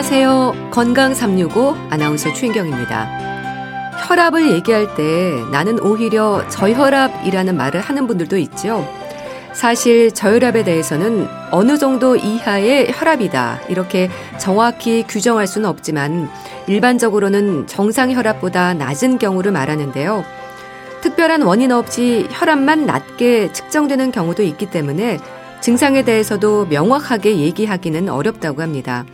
안녕하세요. 건강 365 아나운서 최인경입니다. 혈압을 얘기할 때 나는 오히려 저혈압이라는 말을 하는 분들도 있죠. 사실 저혈압에 대해서는 어느 정도 이하의 혈압이다. 이렇게 정확히 규정할 수는 없지만 일반적으로는 정상 혈압보다 낮은 경우를 말하는데요. 특별한 원인 없이 혈압만 낮게 측정되는 경우도 있기 때문에 증상에 대해서도 명확하게 얘기하기는 어렵다고 합니다.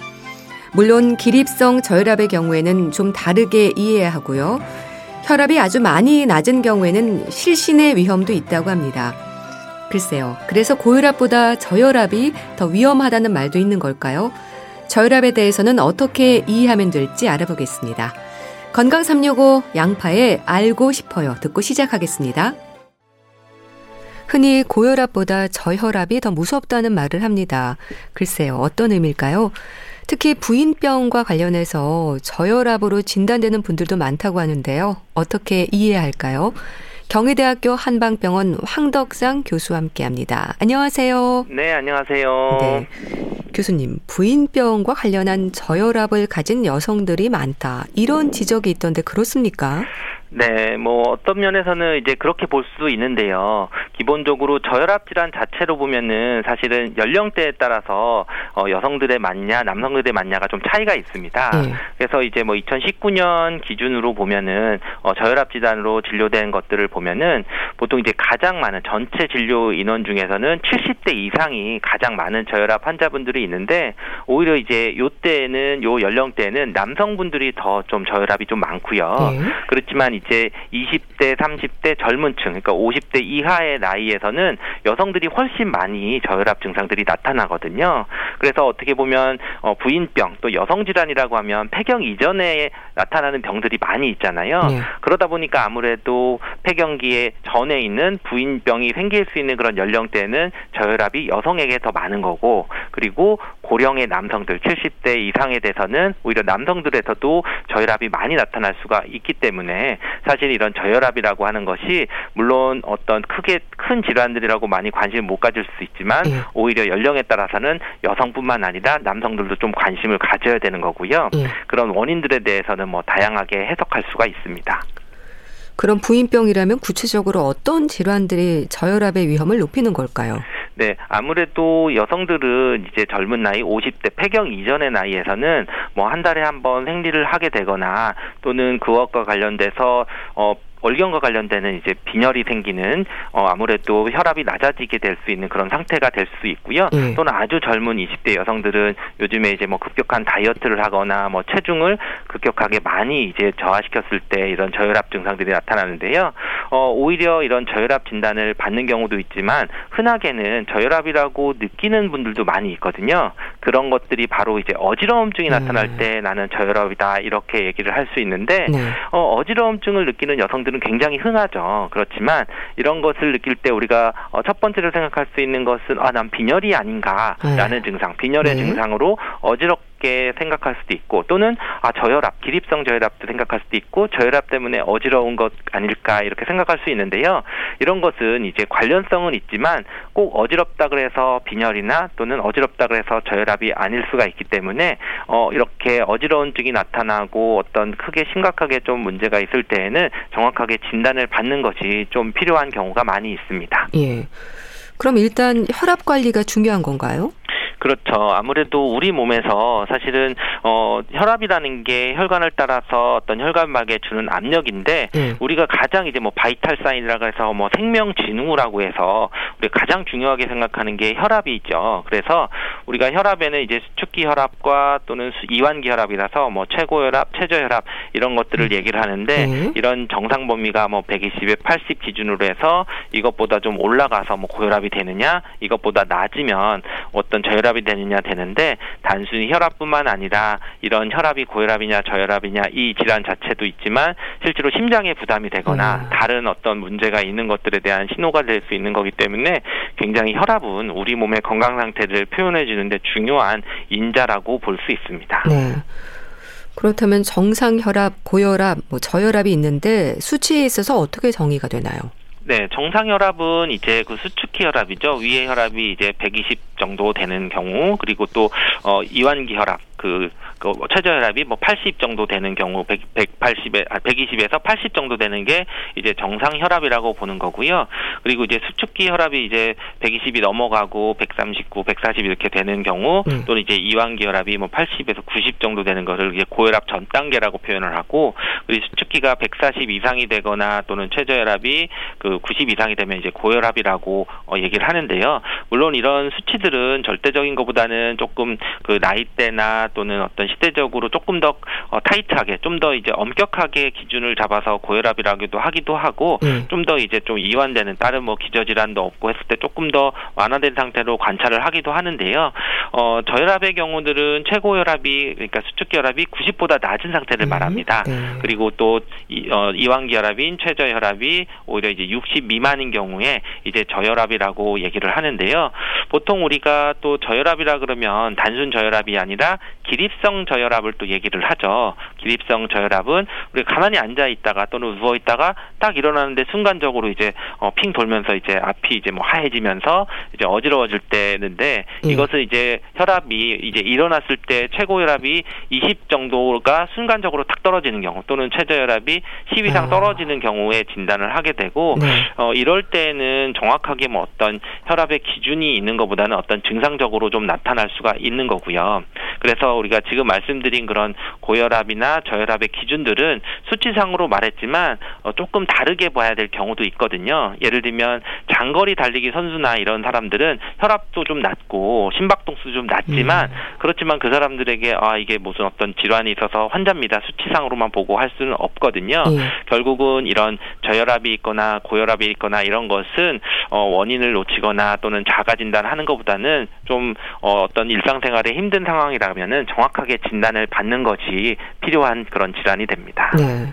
물론 기립성 저혈압의 경우에는 좀 다르게 이해해야 하고요. 혈압이 아주 많이 낮은 경우에는 실신의 위험도 있다고 합니다. 글쎄요. 그래서 고혈압보다 저혈압이 더 위험하다는 말도 있는 걸까요? 저혈압에 대해서는 어떻게 이해하면 될지 알아보겠습니다. 건강 365 양파에 알고 싶어요. 듣고 시작하겠습니다. 흔히 고혈압보다 저혈압이 더 무섭다는 말을 합니다. 글쎄요. 어떤 의미일까요? 특히 부인병과 관련해서 저혈압으로 진단되는 분들도 많다고 하는데요. 어떻게 이해해야 할까요? 경희대학교 한방병원 황덕상 교수와 함께 합니다. 안녕하세요. 네, 안녕하세요. 네. 교수님, 부인병과 관련한 저혈압을 가진 여성들이 많다. 이런 지적이 있던데 그렇습니까? 네, 뭐 어떤 면에서는 이제 그렇게 볼수 있는데요. 기본적으로 저혈압 질환 자체로 보면은 사실은 연령대에 따라서 어, 여성들의 맞냐, 남성들의 맞냐가 좀 차이가 있습니다. 네. 그래서 이제 뭐 2019년 기준으로 보면은 어, 저혈압 질환으로 진료된 것들을 보면은 보통 이제 가장 많은 전체 진료 인원 중에서는 70대 이상이 가장 많은 저혈압 환자분들이 있는데 오히려 이제 요 때는 요 연령대는 남성분들이 더 좀 저혈압이 좀 많고요. 네. 그렇지만 이제 20대, 30대 젊은 층, 그러니까 50대 이하의 나이에서는 여성들이 훨씬 많이 저혈압 증상들이 나타나거든요. 그래서 어떻게 보면 어, 부인병 또 여성 질환이라고 하면 폐경 이전에 나타나는 병들이 많이 있잖아요. 네. 그러다 보니까 아무래도 폐경기에 전에 있는 부인병이 생길 수 있는 그런 연령대는 저혈압이 여성에게 더 많은 거고 그리고 고령의 남성들 70대 이상에 대해서는 오히려 남성들에서도 저혈압이 많이 나타날 수가 있기 때문에 사실 이런 저혈압이라고 하는 것이 물론 어떤 크게 큰 질환들이라고 많이 관심을 못 가질 수 있지만 예. 오히려 연령에 따라서는 여성뿐만 아니라 남성들도 좀 관심을 가져야 되는 거고요. 예. 그런 원인들에 대해서는 뭐 다양하게 해석할 수가 있습니다. 그럼 부인병이라면 구체적으로 어떤 질환들이 저혈압의 위험을 높이는 걸까요? 네, 아무래도 여성들은 이제 젊은 나이 50대 폐경 이전의 나이에서는 뭐 한 달에 한 번 생리를 하게 되거나 또는 그것과 관련돼서 어 월경과 관련되는 이제 빈혈이 생기는 어 아무래도 혈압이 낮아지게 될 수 있는 그런 상태가 될 수 있고요. 예. 또는 아주 젊은 20대 여성들은 요즘에 이제 뭐 급격한 다이어트를 하거나 뭐 체중을 급격하게 많이 이제 저하시켰을 때 이런 저혈압 증상들이 나타나는데요. 어 오히려 이런 저혈압 진단을 받는 경우도 있지만 흔하게는 저혈압이라고 느끼는 분들도 많이 있거든요. 그런 것들이 바로 이제 어지러움증이 나타날 음. 때 나는 저혈압이다 이렇게 얘기를 할 수 있는데 네. 어 어지러움증을 느끼는 여성 들은 분들은 굉장히 흔하죠. 그렇지만 이런 것을 느낄 때 우리가 어, 첫 번째로 생각할 수 있는 것은 아, 난 빈혈이 아닌가라는 네. 증상, 빈혈의 네. 증상으로 어지럽 쉽게 생각할 수도 있고 또는 아 저혈압, 기립성 저혈압도 생각할 수도 있고 저혈압 때문에 어지러운 것 아닐까 이렇게 생각할 수 있는데요. 이런 것은 이제 관련성은 있지만 꼭 어지럽다 그래서 빈혈이나 또는 어지럽다 그래서 저혈압이 아닐 수가 있기 때문에 어 이렇게 어지러운 증이 나타나고 어떤 크게 심각하게 좀 문제가 있을 때에는 정확하게 진단을 받는 것이 좀 필요한 경우가 많이 있습니다. 예. 그럼 일단 혈압 관리가 중요한 건가요? 그렇죠. 아무래도 우리 몸에서 사실은 어 혈압이라는 게 혈관을 따라서 어떤 혈관막에 주는 압력인데 네. 우리가 가장 이제 뭐 바이탈 사인이라고 해서 뭐 생명 진후라고 해서 우리가 가장 중요하게 생각하는 게 혈압이 있죠. 그래서 우리가 혈압에는 이제 수축기 혈압과 또는 이완기 혈압이라서 뭐 최고 혈압, 최저 혈압 이런 것들을 음. 얘기를 하는데 네. 이런 정상 범위가 뭐 120에 80 기준으로 해서 이것보다 좀 올라가서 뭐 고혈압이 되느냐 이것보다 낮으면 어떤 저혈압 저혈압이 되느냐 되는데 단순히 혈압뿐만 아니라 이런 혈압이 고혈압이냐 저혈압이냐 이 질환 자체도 있지만 실제로 심장에 부담이 되거나 음. 다른 어떤 문제가 있는 것들에 대한 신호가 될 수 있는 거기 때문에 굉장히 혈압은 우리 몸의 건강 상태를 표현해 주는데 중요한 인자라고 볼 수 있습니다. 네. 그렇다면 정상 혈압, 고혈압, 뭐 저혈압이 있는데 수치에 있어서 어떻게 정의가 되나요? 네, 정상 혈압은 이제 그 수축기 혈압이죠. 위의 혈압이 이제 120 정도 되는 경우, 그리고 또 어, 이완기 혈압, 그 그 최저혈압이 뭐 80 정도 되는 경우 100, 180에 120에서 80 정도 되는 게 이제 정상 혈압이라고 보는 거고요. 그리고 이제 수축기 혈압이 이제 120이 넘어가고 139, 140 이렇게 되는 경우 음. 또는 이제 이완기 혈압이 뭐 80에서 90 정도 되는 것을 이제 고혈압 전 단계라고 표현을 하고 그리고 수축기가 140 이상이 되거나 또는 최저혈압이 그 90 이상이 되면 이제 고혈압이라고 어, 얘기를 하는데요. 물론 이런 수치들은 절대적인 것보다는 조금 그 나이대나 또는 어떤 시대적으로 조금 더 어, 타이트하게 좀 더 이제 엄격하게 기준을 잡아서 고혈압이라기도 하기도 하고 음. 좀더 이제 좀 이완되는 다른 뭐 기저질환도 없고 했을 때 조금 더 완화된 상태로 관찰을 하기도 하는데요. 어, 저혈압의 경우들은 최고 혈압이 그러니까 수축기 혈압이 90보다 낮은 상태를 음. 말합니다. 네. 그리고 또 이, 어, 이완기 혈압인 최저 혈압이 오히려 이제 60 미만인 경우에 이제 저혈압이라고 얘기를 하는데요. 보통 우리가 또 저혈압이라 그러면 단순 저혈압이 아니라 기립성 저혈압을 또 얘기를 하죠. 기립성 저혈압은 우리가 가만히 앉아 있다가 또는 누워 있다가 딱 일어나는데 순간적으로 이제 어, 핑 돌면서 이제 앞이 이제 뭐 하얘지면서 이제 어지러워질 때는데 음. 이것은 이제 혈압이 이제 일어났을 때 최고 혈압이 20 정도가 순간적으로 탁 떨어지는 경우 또는 최저 혈압이 10 이상 아. 떨어지는 경우에 진단을 하게 되고 네. 어 이럴 때는 정확하게 뭐 어떤 혈압의 기준이 있는 것보다는 어떤 증상적으로 좀 나타날 수가 있는 거고요. 그래서 우리가 지금 말씀드린 그런 고혈압이나 저혈압의 기준들은 수치상으로 말했지만 어 조금 다르게 봐야 될 경우도 있거든요. 예를 들면 장거리 달리기 선수나 이런 사람들은 혈압도 좀 낮고 심박동수도 좀 낮지만 음. 그렇지만 그 사람들에게 아 이게 무슨 어떤 질환이 있어서 환자입니다. 수치상으로만 보고 할 수는 없거든요. 음. 결국은 이런 저혈압이 있거나 고혈압이 있거나 이런 것은 어 원인을 놓치거나 또는 자가 진단하는 것보다는 좀 어, 어떤 일상생활에 힘든 상황이라면은 정확하게 진단을 받는 것이 필요한 그런 질환이 됩니다. 네.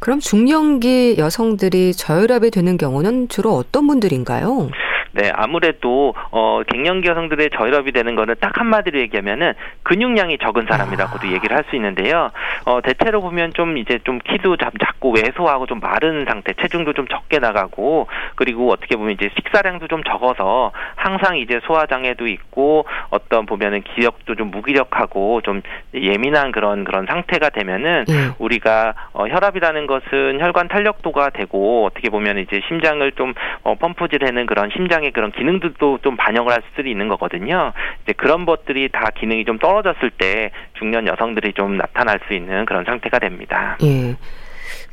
그럼 중년기 여성들이 저혈압이 되는 경우는 주로 어떤 분들인가요? 네, 아무래도 어 갱년기 여성들의 저혈압이 되는 거는 딱 한마디로 얘기하면은 근육량이 적은 사람이라고도 아. 얘기를 할 수 있는데요. 어 대체로 보면 좀 이제 좀 키도 좀 작고 왜소하고 좀 마른 상태, 체중도 좀 적게 나가고 그리고 어떻게 보면 이제 식사량도 좀 적어서 항상 이제 소화 장애도 있고 어떤 보면은 기력도 좀 무기력하고 좀 예민한 그런 그런 상태가 되면은 음. 우리가 어 혈압이라는 것은 혈관 탄력도가 되고 어떻게 보면 이제 심장을 좀 어, 펌프질하는 그런 심장 심장의 그런 기능들도 좀 반영을 할 수도 있는 거거든요. 이제 그런 것들이 다 기능이 좀 떨어졌을 때 중년 여성들이 좀 나타날 수 있는 그런 상태가 됩니다. 예.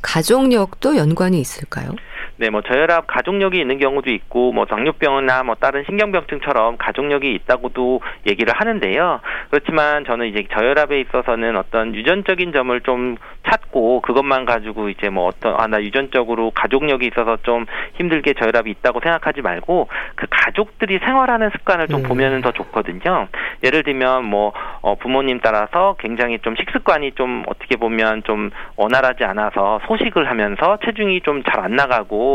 가족력도 연관이 있을까요? 네, 뭐 저혈압 가족력이 있는 경우도 있고 뭐 당뇨병이나 뭐 다른 신경병증처럼 가족력이 있다고도 얘기를 하는데요. 그렇지만 저는 이제 저혈압에 있어서는 어떤 유전적인 점을 좀 찾고 그것만 가지고 이제 뭐 어떤 아 나 유전적으로 가족력이 있어서 좀 힘들게 저혈압이 있다고 생각하지 말고 그 가족들이 생활하는 습관을 좀 음. 보면은 더 좋거든요. 예를 들면 뭐 어, 부모님 따라서 굉장히 좀 식습관이 좀 어떻게 보면 좀 원활하지 않아서 소식을 하면서 체중이 좀 잘 안 나가고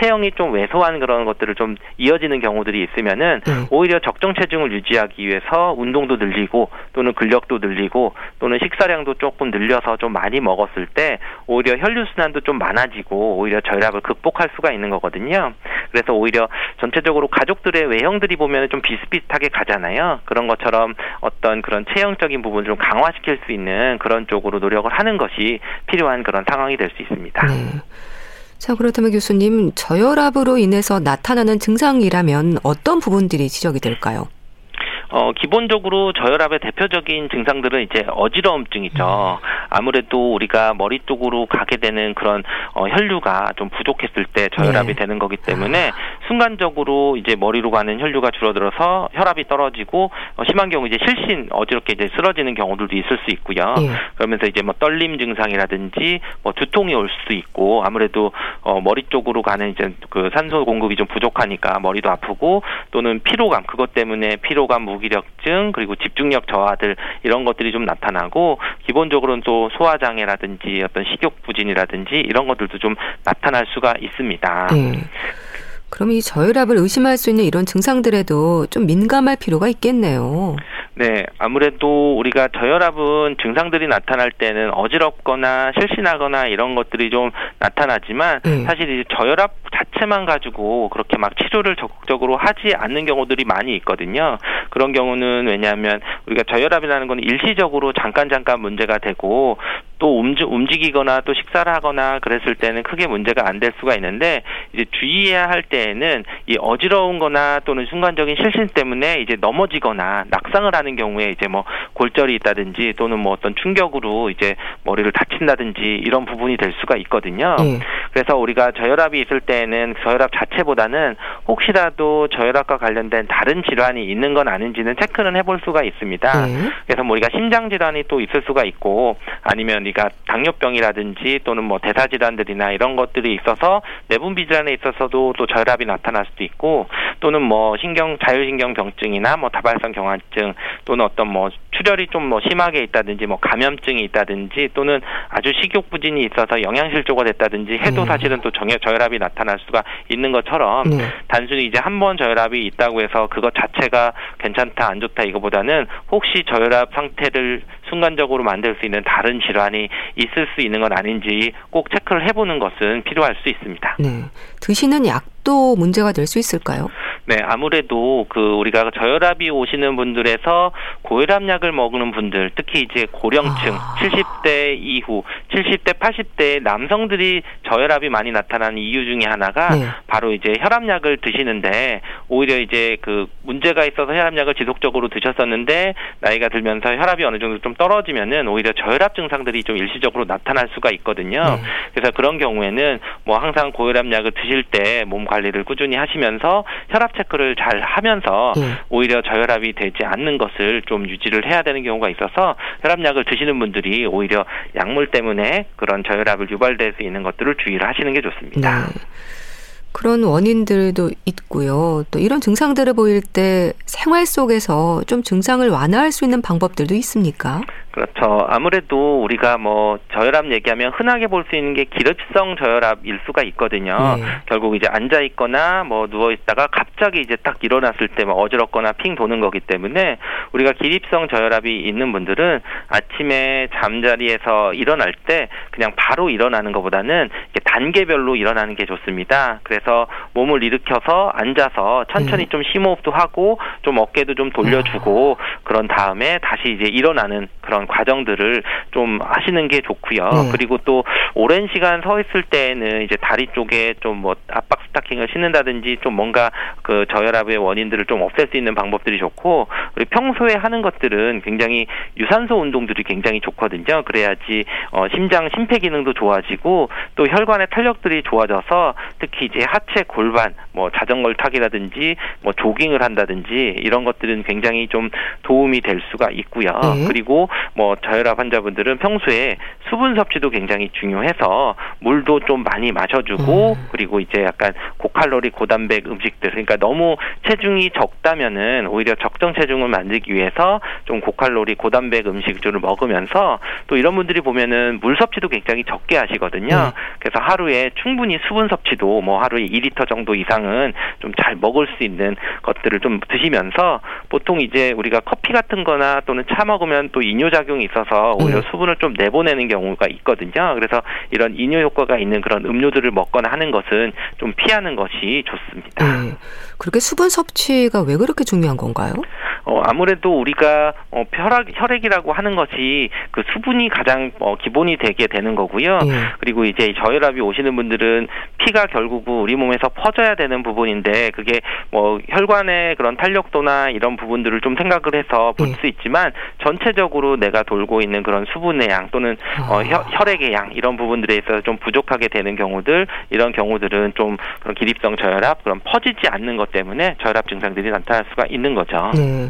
체형이 좀 왜소한 그런 것들을 좀 이어지는 경우들이 있으면은 음. 오히려 적정 체중을 유지하기 위해서 운동도 늘리고 또는 근력도 늘리고 또는 식사량도 조금 늘려서 좀 많이 먹었을 때 오히려 혈류 순환도 좀 많아지고 오히려 저혈압을 극복할 수가 있는 거거든요. 그래서 오히려 전체적으로 가족들의 외형들이 보면 좀 비슷비슷하게 가잖아요. 그런 것처럼 어떤 그런 체형적인 부분을 좀 강화시킬 수 있는 그런 쪽으로 노력을 하는 것이 필요한 그런 상황이 될 수 있습니다. 네. 자, 그렇다면 교수님, 저혈압으로 인해서 나타나는 증상이라면 어떤 부분들이 지적이 될까요? 어, 기본적으로 저혈압의 대표적인 증상들은 이제 어지러움증이죠. 아무래도 우리가 머리 쪽으로 가게 되는 그런 어, 혈류가 좀 부족했을 때 저혈압이 네. 되는 거기 때문에 순간적으로 이제 머리로 가는 혈류가 줄어들어서 혈압이 떨어지고 어, 심한 경우 이제 실신 어지럽게 이제 쓰러지는 경우들도 있을 수 있고요. 네. 그러면서 이제 뭐 떨림 증상이라든지 뭐 두통이 올 수도 있고 아무래도 어, 머리 쪽으로 가는 이제 그 산소 공급이 좀 부족하니까 머리도 아프고 또는 피로감 그것 때문에 피로감 무 무기력증 그리고 집중력 저하들 이런 것들이 좀 나타나고 기본적으로는 또 소화 장애라든지 어떤 식욕 부진이라든지 이런 것들도 좀 나타날 수가 있습니다. 네. 그럼 이 저혈압을 의심할 수 있는 이런 증상들에도 좀 민감할 필요가 있겠네요. 네, 아무래도 우리가 저혈압은 증상들이 나타날 때는 어지럽거나 실신하거나 이런 것들이 좀 나타나지만 네. 사실 이제 저혈압 자체만 가지고 그렇게 막 치료를 적극적으로 하지 않는 경우들이 많이 있거든요. 그런 경우는 왜냐하면 우리가 저혈압이라는 건 일시적으로 잠깐 잠깐 문제가 되고 또 움직, 움직이거나 또 식사를 하거나 그랬을 때는 크게 문제가 안 될 수가 있는데 이제 주의해야 할 때에는 이 어지러운거나 또는 순간적인 실신 때문에 이제 넘어지거나 낙상을 하는 경우에 이제 뭐 골절이 있다든지 또는 뭐 어떤 충격으로 이제 머리를 다친다든지 이런 부분이 될 수가 있거든요. 네. 그래서 우리가 저혈압이 있을 때에는 저혈압 자체보다는 혹시라도 저혈압과 관련된 다른 질환이 있는 건 아닌지는 체크는 해볼 수가 있습니다. 네. 그래서 뭐 우리가 심장 질환이 또 있을 수가 있고 아니면 우리가 당뇨병이라든지 또는 뭐 대사 질환들이나 이런 것들이 있어서 내분비 질환에 있어서도 또 저혈압이 나타날 수도 있고 또는 뭐 신경 자율신경 병증이나 뭐 다발성 경화증 또는 어떤 뭐 출혈이 좀 뭐 심하게 있다든지 뭐 감염증이 있다든지 또는 아주 식욕 부진이 있어서 영양실조가 됐다든지 해도 네. 사실은 또 정혈 저혈압이 나타날 수가 있는 것처럼 네. 단순히 이제 한 번 저혈압이 있다고 해서 그것 자체가 괜찮다 안 좋다 이거보다는 혹시 저혈압 상태를 순간적으로 만들 수 있는 다른 질환이 있을 수 있는 건 아닌지 꼭 체크를 해보는 것은 필요할 수 있습니다. 네. 드시는 약도 문제가 될 수 있을까요? 네, 아무래도 그 우리가 저혈압이 오시는 분들에서 고혈압약을 먹는 분들, 특히 이제 고령층, 아. 70대 이후, 70대, 80대 남성들이 저혈압이 많이 나타나는 이유 중에 하나가 네. 바로 이제 혈압약을 드시는데 오히려 이제 그 문제가 있어서 혈압약을 지속적으로 드셨었는데 나이가 들면서 혈압이 어느 정도 좀 떨어지면은 오히려 저혈압 증상들이 좀 일시적으로 나타날 수가 있거든요. 네. 그래서 그런 경우에는 뭐 항상 고혈압약을 드실 때 몸 관리를 꾸준히 하시면서 혈압 체크를 잘 하면서 네. 오히려 저혈압이 되지 않는 것을 좀 유지를 해야 되는 경우가 있어서 혈압약을 드시는 분들이 오히려 약물 때문에 그런 저혈압을 유발될 수 있는 것들을 주의를 하시는 게 좋습니다. 네. 그런 원인들도 있고요. 또 이런 증상들을 보일 때 생활 속에서 좀 증상을 완화할 수 있는 방법들도 있습니까? 그렇죠. 아무래도 우리가 뭐 저혈압 얘기하면 흔하게 볼 수 있는 게 기립성 저혈압일 수가 있거든요. 네. 결국 이제 앉아 있거나 뭐 누워 있다가 갑자기 이제 딱 일어났을 때막 어지럽거나 핑 도는 거기 때문에 우리가 기립성 저혈압이 있는 분들은 아침에 잠자리에서 일어날 때 그냥 바로 일어나는 것보다는 단계별로 일어나는 게 좋습니다. 그래서 몸을 일으켜서 앉아서 천천히 네. 좀 심호흡도 하고 좀 어깨도 좀 돌려주고 아. 그런 다음에 다시 이제 일어나는 그런 과정들을 좀 하시는 게 좋고요. 네. 그리고 또 오랜 시간 서 있을 때에는 이제 다리 쪽에 좀 뭐 압박 스타킹을 신는다든지 좀 뭔가 그 저혈압의 원인들을 좀 없앨 수 있는 방법들이 좋고 우리 평소에 하는 것들은 굉장히 유산소 운동들이 굉장히 좋거든요. 그래야지 어 심장 심폐 기능도 좋아지고 또 혈관의 탄력들이 좋아져서 특히 이제 하체 골반 뭐 자전거를 타기라든지 뭐 조깅을 한다든지 이런 것들은 굉장히 좀 도움이 될 수가 있고요. 네. 그리고 뭐 저혈압 환자분들은 평소에 수분 섭취도 굉장히 중요해서 물도 좀 많이 마셔주고 음. 그리고 이제 약간 고칼로리 고단백 음식들 그러니까 너무 체중이 적다면은 오히려 적정 체중을 만들기 위해서 좀 고칼로리 고단백 음식들을 먹으면서 또 이런 분들이 보면은 물 섭취도 굉장히 적게 하시거든요. 음. 그래서 하루에 충분히 수분 섭취도 뭐 하루에 2리터 정도 이상은 좀 잘 먹을 수 있는 것들을 좀 드시면서 보통 이제 우리가 커피 같은 거나 또는 차 먹으면 또 이뇨 작용이 있어서 오히려 네. 수분을 좀 내보내는 경우가 있거든요. 그래서 이런 이뇨 효과가 있는 그런 음료들을 먹거나 하는 것은 좀 피 하는 것이 좋습니다. 네. 그렇게 수분 섭취가 왜 그렇게 중요한 건가요? 어, 아무래도 우리가 어, 혈액, 혈액이라고 하는 것이 그 수분이 가장 어, 기본이 되게 되는 거고요. 네. 그리고 이제 저혈압이 오시는 분들은 피가 결국 우리 몸에서 퍼져야 되는 부분인데 그게 뭐 혈관의 그런 탄력도나 이런 부분들을 좀 생각을 해서 볼수 네. 있지만 전체적으로 내가 돌고 있는 그런 수분의 양 또는 어, 아. 혈, 혈액의 양 이런 부분들에 있어서 좀 부족하게 되는 경우들 이런 경우들은 좀 그런 기립성 저혈압 그런 퍼지지 않는 것 때문에 저혈압 증상들이 나타날 수가 있는 거죠. 네.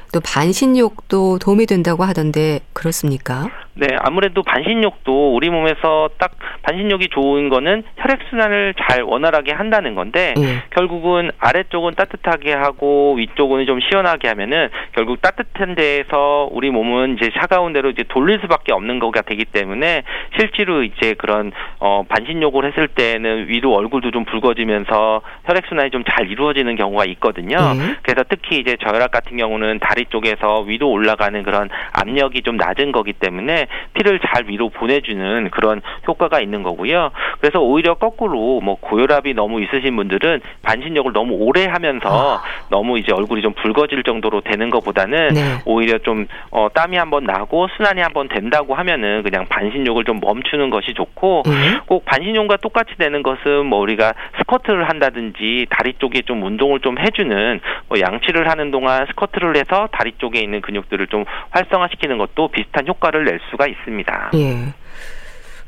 또 반신욕도 도움이 된다고 하던데 그렇습니까? 네, 아무래도 반신욕도 우리 몸에서 딱 반신욕이 좋은 거는 혈액순환을 잘 원활하게 한다는 건데 네. 결국은 아래쪽은 따뜻하게 하고 위쪽은 좀 시원하게 하면은 결국 따뜻한 데에서 우리 몸은 이제 차가운 데로 이제 돌릴 수밖에 없는 거가 되기 때문에 실제로 이제 그런 어 반신욕을 했을 때는 위로 얼굴도 좀 붉어지면서 혈액순환이 좀 잘 이루어지는 경우가 있거든요. 네. 그래서 특히 이제 저혈압 같은 경우는 다리 쪽에서 위로 올라가는 그런 압력이 좀 낮은 거기 때문에 피를 잘 위로 보내주는 그런 효과가 있는 거고요. 그래서 오히려 거꾸로 뭐 고혈압이 너무 있으신 분들은 반신욕을 너무 오래 하면서 아. 너무 이제 얼굴이 좀 붉어질 정도로 되는 것보다는 네. 오히려 좀 어, 땀이 한번 나고 순환이 한번 된다고 하면은 그냥 반신욕을 좀 멈추는 것이 좋고 네. 꼭 반신욕과 똑같이 되는 것은 뭐 우리가 스쿼트를 한다든지 다리 쪽에 좀 운동을 좀 해주는 뭐 양치를 하는 동안 스쿼트를 해서 다리 쪽에 있는 근육들을 좀 활성화시키는 것도 비슷한 효과를 낼 수가 있습니다. 예.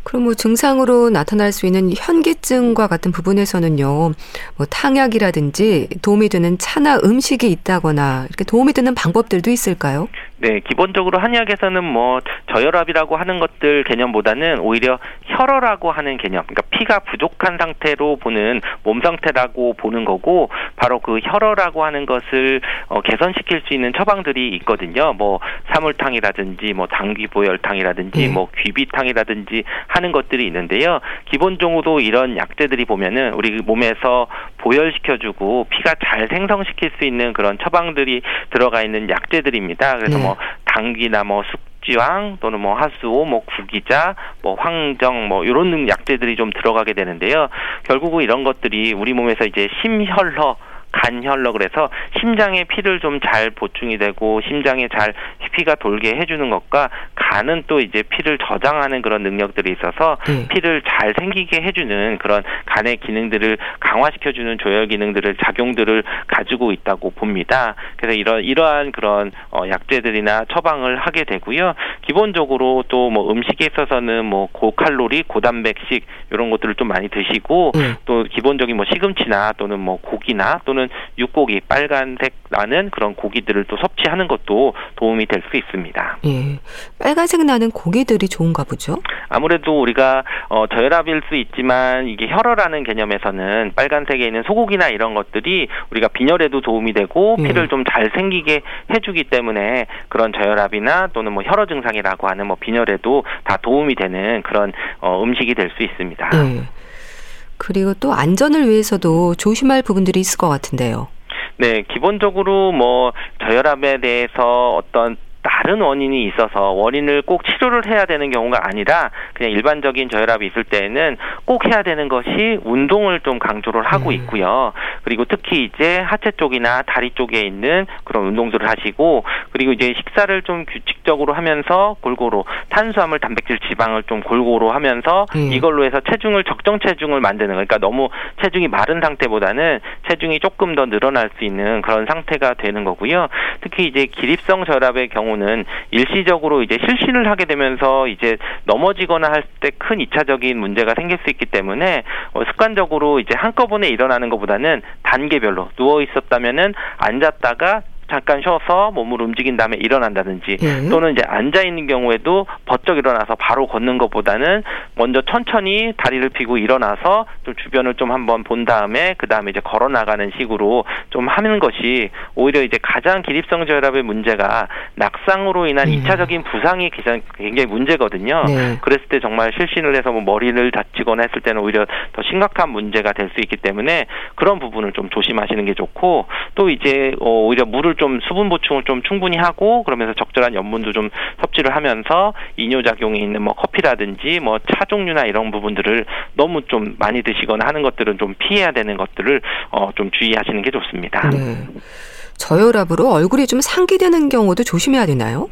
그럼 뭐 증상으로 나타날 수 있는 현기증과 같은 부분에서는요, 뭐 탕약이라든지 도움이 되는 차나 음식이 있다거나 이렇게 도움이 되는 방법들도 있을까요? 네, 기본적으로 한의학에서는 뭐 저혈압이라고 하는 것들 개념보다는 오히려 혈어라고 하는 개념, 그러니까 피가 부족한 상태로 보는 몸 상태라고 보는 거고 바로 그 혈어라고 하는 것을 어, 개선시킬 수 있는 처방들이 있거든요. 뭐 사물탕이라든지 뭐 당귀보혈탕이라든지 네. 뭐 귀비탕이라든지 하는 것들이 있는데요. 기본적으로 이런 약재들이 보면은 우리 몸에서 보혈시켜주고 피가 잘 생성시킬 수 있는 그런 처방들이 들어가 있는 약재들입니다. 그래서 네. 뭐 당귀나 뭐 숙지황 또는 뭐 하수오, 뭐 구기자, 뭐 황정 뭐 이런 약재들이 좀 들어가게 되는데요. 결국은 이런 것들이 우리 몸에서 이제 심혈러 간혈러 그래서 심장에 피를 좀 잘 보충이 되고 심장에 잘 피가 돌게 해주는 것과 간은 또 이제 피를 저장하는 그런 능력들이 있어서 네. 피를 잘 생기게 해주는 그런 간의 기능들을 강화시켜주는 조혈 기능들을 작용들을 가지고 있다고 봅니다. 그래서 이런 이러한 그런 어, 약재들이나 처방을 하게 되고요. 기본적으로 또 뭐 음식에 있어서는 뭐 고칼로리, 고단백식 이런 것들을 좀 많이 드시고 네. 또 기본적인 뭐 시금치나 또는 뭐 고기나 또는 또는 육고기 빨간색 나는 그런 고기들을 또 섭취하는 것도 도움이 될 수 있습니다. 예. 빨간색 나는 고기들이 좋은가 보죠? 아무래도 우리가 어, 저혈압일 수 있지만 이게 혈어라는 개념에서는 빨간색에 있는 소고기나 이런 것들이 우리가 빈혈에도 도움이 되고 예. 피를 좀잘 생기게 해주기 때문에 그런 저혈압이나 또는 뭐 혈어 증상이라고 하는 뭐 빈혈에도 다 도움이 되는 그런 어, 음식이 될 수 있습니다. 예. 그리고 또 안전을 위해서도 조심할 부분들이 있을 것 같은데요. 네, 기본적으로 뭐 저혈압에 대해서 어떤 다른 원인이 있어서 원인을 꼭 치료를 해야 되는 경우가 아니라 그냥 일반적인 저혈압이 있을 때에는 꼭 해야 되는 것이 운동을 좀 강조를 하고 음. 있고요. 그리고 특히 이제 하체 쪽이나 다리 쪽에 있는 그런 운동들을 하시고 그리고 이제 식사를 좀 규칙적으로 하면서 골고루 탄수화물, 단백질, 지방을 좀 골고루 하면서 음. 이걸로 해서 체중을 적정 체중을 만드는 그러니까 너무 체중이 마른 상태보다는 체중이 조금 더 늘어날 수 있는 그런 상태가 되는 거고요. 특히 이제 기립성 저혈압의 경우 경우는 일시적으로 이제 실신을 하게 되면서 이제 넘어지거나 할 때 큰 이차적인 문제가 생길 수 있기 때문에 어, 습관적으로 이제 한꺼번에 일어나는 것보다는 단계별로 누워 있었다면은 앉았다가 잠깐 쉬어서 몸을 움직인 다음에 일어난다든지 예. 또는 이제 앉아 있는 경우에도 버쩍 일어나서 바로 걷는 것보다는 먼저 천천히 다리를 펴고 일어나서 좀 주변을 좀 한번 본 다음에 그 다음에 이제 걸어 나가는 식으로 좀 하는 것이 오히려 이제 가장 기립성 저혈압의 문제가 낙상으로 인한 음. 이차적인 부상이 굉장히 문제거든요. 네. 그랬을 때 정말 실신을 해서 뭐 머리를 다치거나 했을 때는 오히려 더 심각한 문제가 될 수 있기 때문에 그런 부분을 좀 조심하시는 게 좋고 또 이제 어, 오히려 물을 좀좀 수분 보충을 좀 충분히 하고 그러면서 적절한 염분도 좀 섭취를 하면서 이뇨 작용이 있는 뭐 커피라든지 뭐 차 종류나 이런 부분들을 너무 좀 많이 드시거나 하는 것들은 좀 피해야 되는 것들을 어 좀 주의하시는 게 좋습니다. 네. 저혈압으로 얼굴이 좀 상기되는 경우도 조심해야 되나요?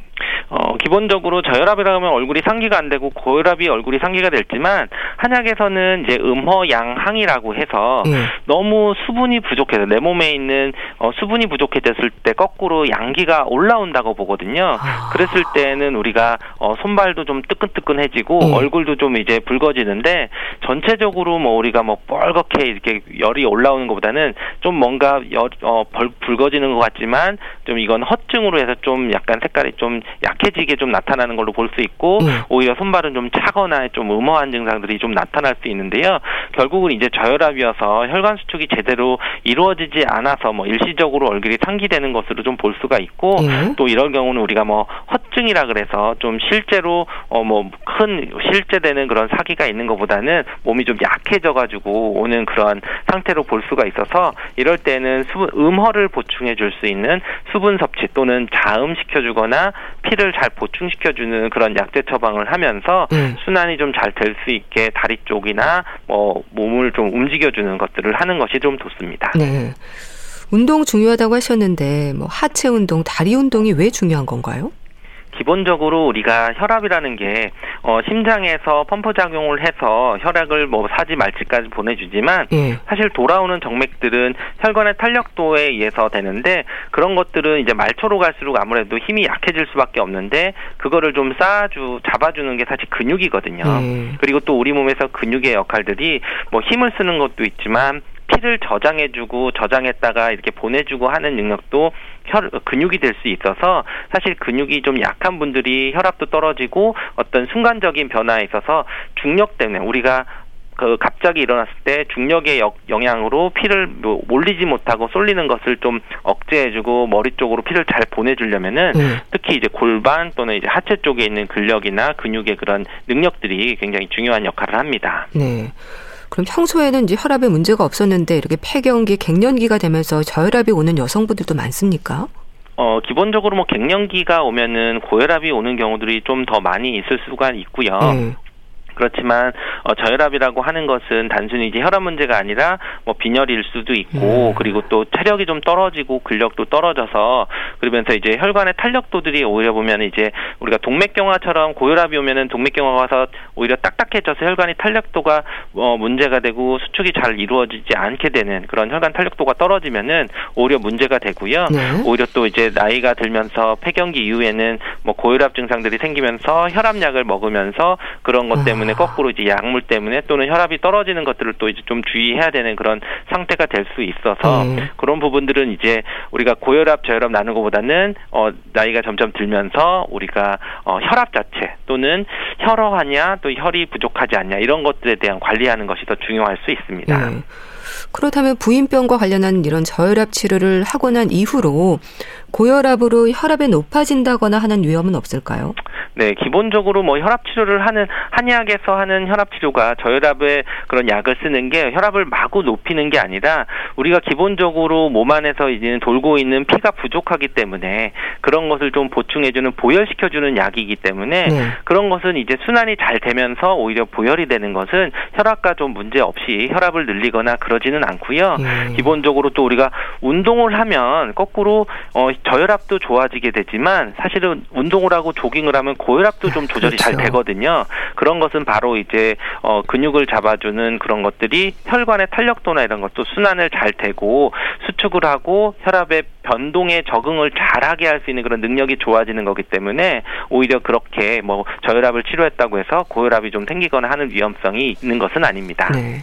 어, 기본적으로 저혈압이라 하면 얼굴이 상기가 안 되고 고혈압이 얼굴이 상기가 됐지만 한약에서는 이제 음허양항이라고 해서 예. 너무 수분이 부족해서 내 몸에 있는 어, 수분이 부족해졌을 때 거꾸로 양기가 올라온다고 보거든요. 아. 그랬을 때는 우리가 어, 손발도 좀 뜨끈뜨끈해지고 예. 얼굴도 좀 이제 붉어지는데 전체적으로 뭐 우리가 뭐 뻘겋게 이렇게 열이 올라오는 것보다는 좀 뭔가 열, 어, 벌, 붉어지는 것 같지만 좀 이건 허증으로 해서 좀 약간 색깔이 좀 약. 약해지게 좀 나타나는 걸로 볼 수 있고 음. 오히려 손발은 좀 차거나 좀 음호한 증상들이 좀 나타날 수 있는데요. 결국은 이제 저혈압이어서 혈관 수축이 제대로 이루어지지 않아서 뭐 일시적으로 얼굴이 상기되는 것으로 좀 볼 수가 있고 음. 또 이럴 경우는 우리가 뭐 허증이라 그래서 좀 실제로 어 뭐 큰 실제되는 그런 사기가 있는 것보다는 몸이 좀 약해져 가지고 오는 그런 상태로 볼 수가 있어서 이럴 때는 수분 음허를 보충해 줄 수 있는 수분 섭취 또는 자음시켜 주거나 피를 잘 보충시켜 주는 그런 약제 처방을 하면서 음. 순환이 좀 잘 될 수 있게 다리 쪽이나 뭐 몸을 좀 움직여 주는 것들을 하는 것이 좀 좋습니다. 네. 운동 중요하다고 하셨는데 뭐 하체 운동, 다리 운동이 왜 중요한 건가요? 기본적으로 우리가 혈압이라는 게 어, 심장에서 펌프 작용을 해서 혈액을 뭐 사지 말지까지 보내주지만 예. 사실 돌아오는 정맥들은 혈관의 탄력도에 의해서 되는데 그런 것들은 이제 말초로 갈수록 아무래도 힘이 약해질 수밖에 없는데 그거를 좀 쌓아주 잡아주는 게 사실 근육이거든요. 예. 그리고 또 우리 몸에서 근육의 역할들이 뭐 힘을 쓰는 것도 있지만 피를 저장해주고 저장했다가 이렇게 보내주고 하는 능력도 혈 근육이 될 수 있어서 사실 근육이 좀 약한 분들이 혈압도 떨어지고 어떤 순간적인 변화에 있어서 중력 때문에 우리가 그 갑자기 일어났을 때 중력의 역, 영향으로 피를 뭐 몰리지 못하고 쏠리는 것을 좀 억제해주고 머리 쪽으로 피를 잘 보내주려면은 네. 특히 이제 골반 또는 이제 하체 쪽에 있는 근력이나 근육의 그런 능력들이 굉장히 중요한 역할을 합니다. 네. 그럼 평소에는 이제 혈압에 문제가 없었는데 이렇게 폐경기, 갱년기가 되면서 저혈압이 오는 여성분들도 많습니까? 어, 기본적으로 뭐 갱년기가 오면은 고혈압이 오는 경우들이 좀 더 많이 있을 수가 있고요. 음. 그렇지만 어, 저혈압이라고 하는 것은 단순히 이제 혈압 문제가 아니라 뭐 빈혈일 수도 있고 음. 그리고 또 체력이 좀 떨어지고 근력도 떨어져서 그러면서 이제 혈관의 탄력도들이 오히려 보면 이제 우리가 동맥경화처럼 고혈압이 오면은 동맥경화가 와서 오히려 딱딱해져서 혈관이 탄력도가 어, 문제가 되고 수축이 잘 이루어지지 않게 되는 그런 혈관 탄력도가 떨어지면은 오히려 문제가 되고요. 네. 오히려 또 이제 나이가 들면서 폐경기 이후에는 뭐 고혈압 증상들이 생기면서 혈압약을 먹으면서 그런 것 때문에 때문에 거꾸로 이제 약물 때문에 또는 혈압이 떨어지는 것들을 또 이제 좀 주의해야 되는 그런 상태가 될 수 있어서 음. 그런 부분들은 이제 우리가 고혈압 저혈압 나는 것보다는 어 나이가 점점 들면서 우리가 어 혈압 자체 또는 혈어하냐 또 혈이 부족하지 않냐 이런 것들에 대한 관리하는 것이 더 중요할 수 있습니다. 네. 그렇다면 부인병과 관련한 이런 저혈압 치료를 하고 난 이후로 고혈압으로 혈압이 높아진다거나 하는 위험은 없을까요? 네, 기본적으로 뭐 혈압 치료를 하는 한의학에서 하는 혈압 치료가 저혈압에 그런 약을 쓰는 게 혈압을 마구 높이는 게 아니라 우리가 기본적으로 몸 안에서 이제 돌고 있는 피가 부족하기 때문에 그런 것을 좀 보충해주는 보혈시켜주는 약이기 때문에 네. 그런 것은 이제 순환이 잘 되면서 오히려 보혈이 되는 것은 혈압과 좀 문제 없이 혈압을 늘리거나 그러지는 않고요. 네. 기본적으로 또 우리가 운동을 하면 거꾸로 어, 저혈압도 좋아지게 되지만 사실은 운동을 하고 조깅을 하면 고혈압도 좀 조절이 그렇죠. 잘 되거든요. 그런 것은 바로 이제 어, 근육을 잡아주는 그런 것들이 혈관의 탄력도나 이런 것도 순환을 잘 되고 수축을 하고 혈압의 변동에 적응을 잘하게 할 수 있는 그런 능력이 좋아지는 거기 때문에 오히려 그렇게 뭐 저혈압을 치료했다고 해서 고혈압이 좀 생기거나 하는 위험성이 있는 것은 아닙니다. 네.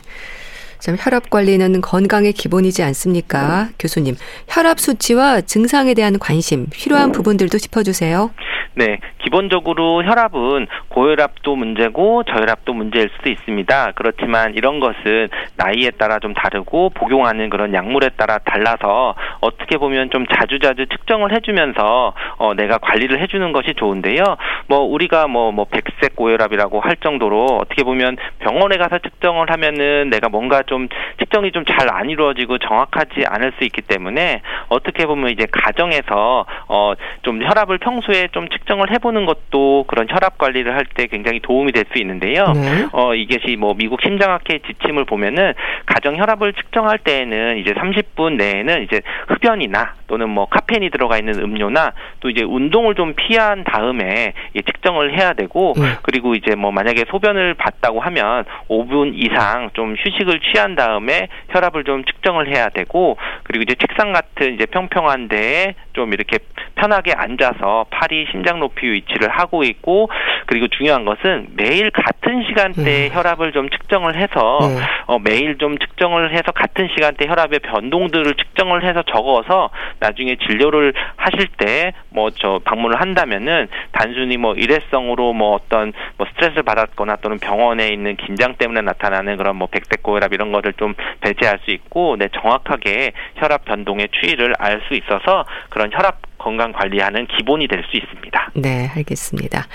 참 혈압 관리는 건강의 기본이지 않습니까? 음. 교수님, 혈압 수치와 증상에 대한 관심, 필요한 부분들도 짚어주세요. 네, 기본적으로 혈압은 고혈압도 문제고 저혈압도 문제일 수도 있습니다. 그렇지만 이런 것은 나이에 따라 좀 다르고 복용하는 그런 약물에 따라 달라서 어떻게 보면 좀 자주자주 측정을 해주면서 어, 내가 관리를 해주는 것이 좋은데요. 뭐 우리가 뭐, 뭐 백색 고혈압이라고 할 정도로 어떻게 보면 병원에 가서 측정을 하면은 내가 뭔가 좀 측정이 좀 잘 안 이루어지고 정확하지 않을 수 있기 때문에 어떻게 보면 이제 가정에서 어, 좀 혈압을 평소에 좀 측정 측정을 해보는 것도 그런 혈압 관리를 할 때 굉장히 도움이 될 수 있는데요. 네. 어, 이것이 뭐 미국 심장학회 지침을 보면은 가정 혈압을 측정할 때에는 이제 30분 내에는 이제 흡연이나 또는 뭐 카페인이 들어가 있는 음료나 또 이제 운동을 좀 피한 다음에 측정을 해야 되고 네. 그리고 이제 뭐 만약에 소변을 봤다고 하면 5분 이상 좀 휴식을 취한 다음에 혈압을 좀 측정을 해야 되고 그리고 이제 책상 같은 이제 평평한 데에 좀 이렇게 편하게 앉아서 팔이 심장 심장 높이 위치를 하고 있고 그리고 중요한 것은 매일 같은 시간대에 네. 혈압을 좀 측정을 해서 네. 어, 매일 좀 측정을 해서 같은 시간대 혈압의 변동들을 측정을 해서 적어서 나중에 진료를 하실 때 뭐 저 방문을 한다면은 단순히 뭐 일회성으로 뭐 어떤 뭐 스트레스를 받았거나 또는 병원에 있는 긴장 때문에 나타나는 그런 뭐 백대고혈압 이런 거를 좀 배제할 수 있고 네 정확하게 혈압 변동의 추이를 알 수 있어서 그런 혈압 건강 관리하는 기본이 될 수 있습니다. 네, 알겠습니다.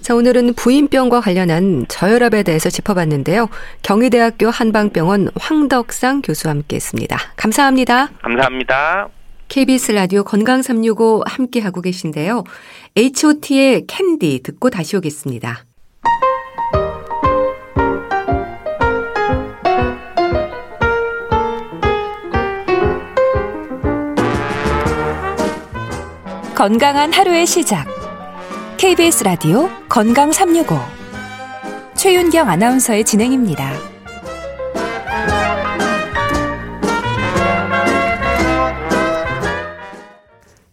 자, 오늘은 부인병과 관련한 저혈압에 대해서 짚어봤는데요. 경희대학교 한방병원 황덕상 교수와 함께 했습니다. 감사합니다. 감사합니다. KBS 라디오 건강 365 함께 하고 계신데요. H.O.T의 캔디 듣고 다시 오겠습니다. 건강한 하루의 시작. KBS 라디오 건강 365. 최윤경 아나운서의 진행입니다.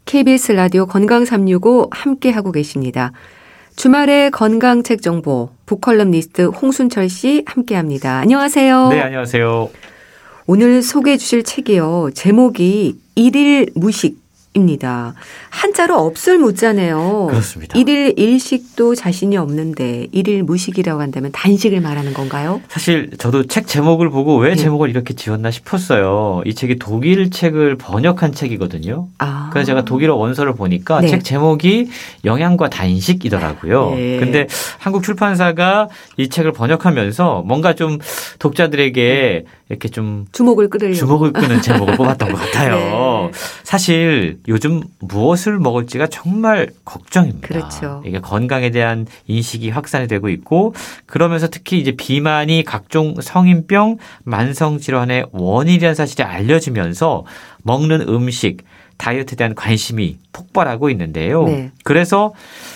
KBS 라디오 건강 365 함께 하고 계십니다. 주말의 건강 책 정보 북컬럼니스트 홍순철 씨 함께 합니다. 안녕하세요. 네, 안녕하세요. 오늘 소개해 주실 책이요. 제목이 일일 무식 입니다. 한자로 없을 무자네요. 그렇습니다. 일일 일식도 자신이 없는데 일일 무식이라고 한다면 단식을 말하는 건가요? 사실 저도 책 제목을 보고 왜 네. 제목을 이렇게 지었나 싶었어요. 이 책이 독일 책을 번역한 책이거든요. 아. 그래서 제가 독일어 원서를 보니까 네. 책 제목이 영양과 단식이더라고요. 네. 근데 한국 출판사가 이 책을 번역하면서 뭔가 좀 독자들에게 이렇게 좀 주목을 끌으려 주목을 끄는 제목을 뽑았던 것 같아요. 네. 사실 요즘 무엇을 먹을지가 정말 걱정입니다. 그렇죠. 이게 건강에 대한 인식이 확산이 되고 있고 그러면서 특히 이제 비만이 각종 성인병, 만성 질환의 원인이라는 사실이 알려지면서 먹는 음식, 다이어트에 대한 관심이 폭발하고 있는데요. 네. 그래서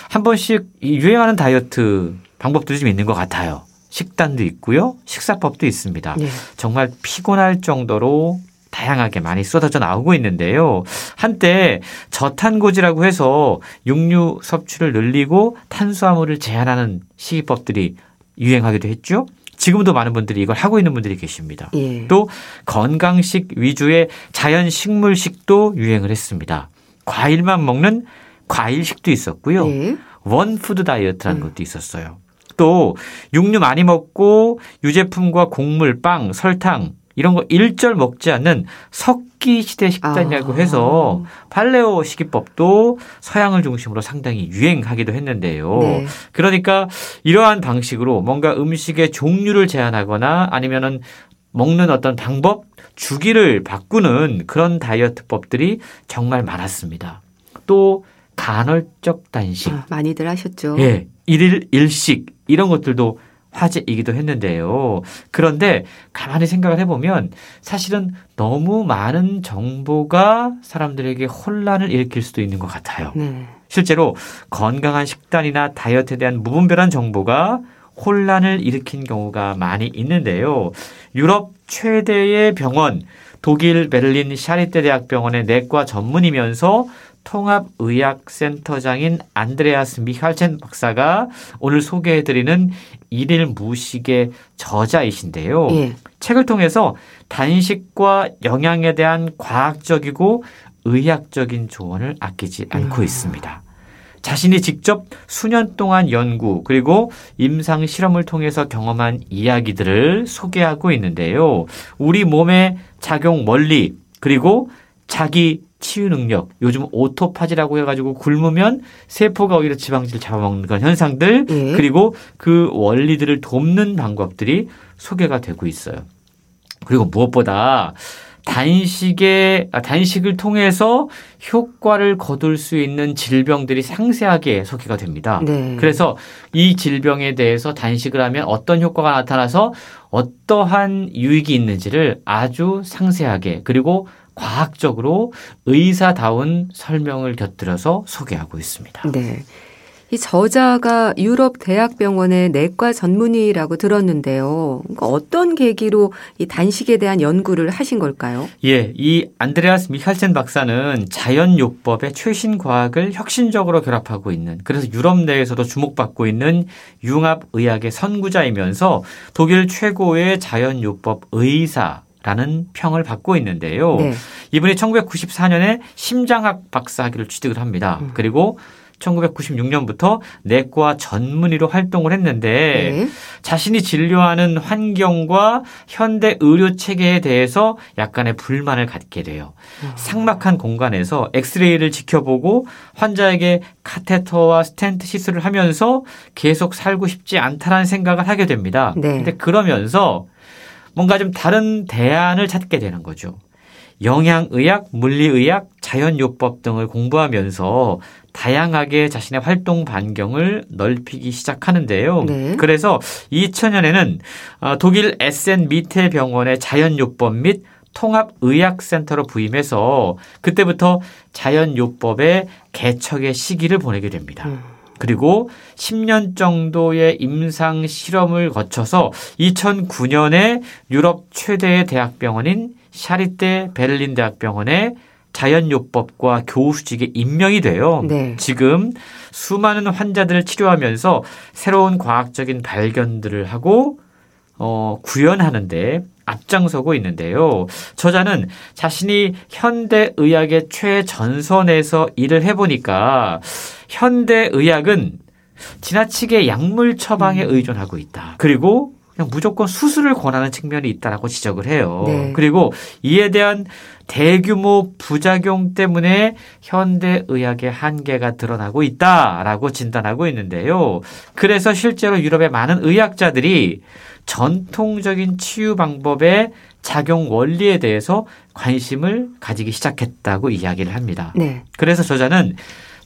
한 번씩 유행하는 다이어트 방법들이 좀 있는 것 같아요. 식단도 있고요. 식사법도 있습니다. 네. 정말 피곤할 정도로 다양하게 많이 쏟아져 나오고 있는데요. 한때 저탄고지라고 해서 육류 섭취를 늘리고 탄수화물을 제한하는 식이법들이 유행하기도 했죠. 지금도 많은 분들이 이걸 하고 있는 분들이 계십니다. 예. 또 건강식 위주의 자연 식물식도 유행을 했습니다. 과일만 먹는 과일식도 있었고요. 예. 원푸드 다이어트라는 음. 것도 있었어요. 또 육류 많이 먹고 유제품과 곡물, 빵, 설탕 이런 거 일절 먹지 않는 석기 시대 식단이라고 아. 해서 팔레오 식이법도 서양을 중심으로 상당히 유행하기도 했는데요. 네. 그러니까 이러한 방식으로 뭔가 음식의 종류를 제한하거나 아니면은 먹는 어떤 방법, 주기를 바꾸는 그런 다이어트법들이 정말 많았습니다. 또 간헐적 단식. 아, 많이들 하셨죠. 예. 일일 일식 이런 것들도 화제이기도 했는데요. 그런데 가만히 생각을 해보면 사실은 너무 많은 정보가 사람들에게 혼란을 일으킬 수도 있는 것 같아요. 네. 실제로 건강한 식단이나 다이어트에 대한 무분별한 정보가 혼란을 일으킨 경우가 많이 있는데요. 유럽 최대의 병원, 독일 베를린 샤리떼 대학병원의 내과 전문이면서 통합의학센터장인 안드레아스 미칼첸 박사가 오늘 소개해드리는 일일 무식의 저자이신데요. 예. 책을 통해서 단식과 영양에 대한 과학적이고 의학적인 조언을 아끼지 않고 음. 있습니다. 자신이 직접 수년 동안 연구 그리고 임상 실험을 통해서 경험한 이야기들을 소개하고 있는데요. 우리 몸의 작용 원리 그리고 자기 치유 능력, 요즘 오토파지라고 해가지고 굶으면 세포가 오히려 지방질을 잡아먹는 그런 현상들, 예. 그리고 그 원리들을 돕는 방법들이 소개가 되고 있어요. 그리고 무엇보다 단식에 아, 단식을 통해서 효과를 거둘 수 있는 질병들이 상세하게 소개가 됩니다. 네. 그래서 이 질병에 대해서 단식을 하면 어떤 효과가 나타나서 어떠한 유익이 있는지를 아주 상세하게 그리고 과학적으로 의사다운 설명을 곁들여서 소개하고 있습니다. 네. 이 저자가 유럽 대학병원의 내과 전문의라고 들었는데요. 그러니까 어떤 계기로 이 단식에 대한 연구를 하신 걸까요? 예, 이 안드레아스 미칼센 박사는 자연요법의 최신 과학을 혁신적으로 결합하고 있는 그래서 유럽 내에서도 주목받고 있는 융합의학의 선구자이면서 독일 최고의 자연요법 의사 라는 평을 받고 있는데요. 네. 이분이 1994년에 심장학 박사학위를 취득을 합니다. 음. 그리고 1996년부터 내과 전문의로 활동을 했는데 네. 자신이 진료하는 환경과 현대 의료 체계에 대해서 약간의 불만을 갖게 돼요. 음. 삭막한 공간에서 엑스레이를 지켜보고 환자에게 카테터와 스텐트 시술을 하면서 계속 살고 싶지 않다라는 생각을 하게 됩니다. 네. 근데 그러면서 뭔가 좀 다른 대안을 찾게 되는 거죠. 영양의학, 물리의학, 자연요법 등을 공부하면서 다양하게 자신의 활동 반경을 넓히기 시작하는데요. 네. 그래서 2000년에는 어, 독일 에센 미테 병원의 자연요법 및 통합의학센터로 부임해서 그때부터 자연요법의 개척의 시기를 보내게 됩니다. 음. 그리고 10년 정도의 임상 실험을 거쳐서 2009년에 유럽 최대의 대학병원인 샤리떼 베를린 대학병원에 자연요법과 교수직에 임명이 돼요. 네. 지금 수많은 환자들을 치료하면서 새로운 과학적인 발견들을 하고 어, 구현하는데 앞장서고 있는데요. 저자는 자신이 현대 의학의 최전선에서 일을 해보니까 현대 의학은 지나치게 약물 처방에 음. 의존하고 있다. 그리고 그냥 무조건 수술을 권하는 측면이 있다라고 지적을 해요. 네. 그리고 이에 대한 대규모 부작용 때문에 현대 의학의 한계가 드러나고 있다라고 진단하고 있는데요. 그래서 실제로 유럽의 많은 의학자들이 전통적인 치유 방법의 작용 원리에 대해서 관심을 가지기 시작했다고 이야기를 합니다. 네. 그래서 저자는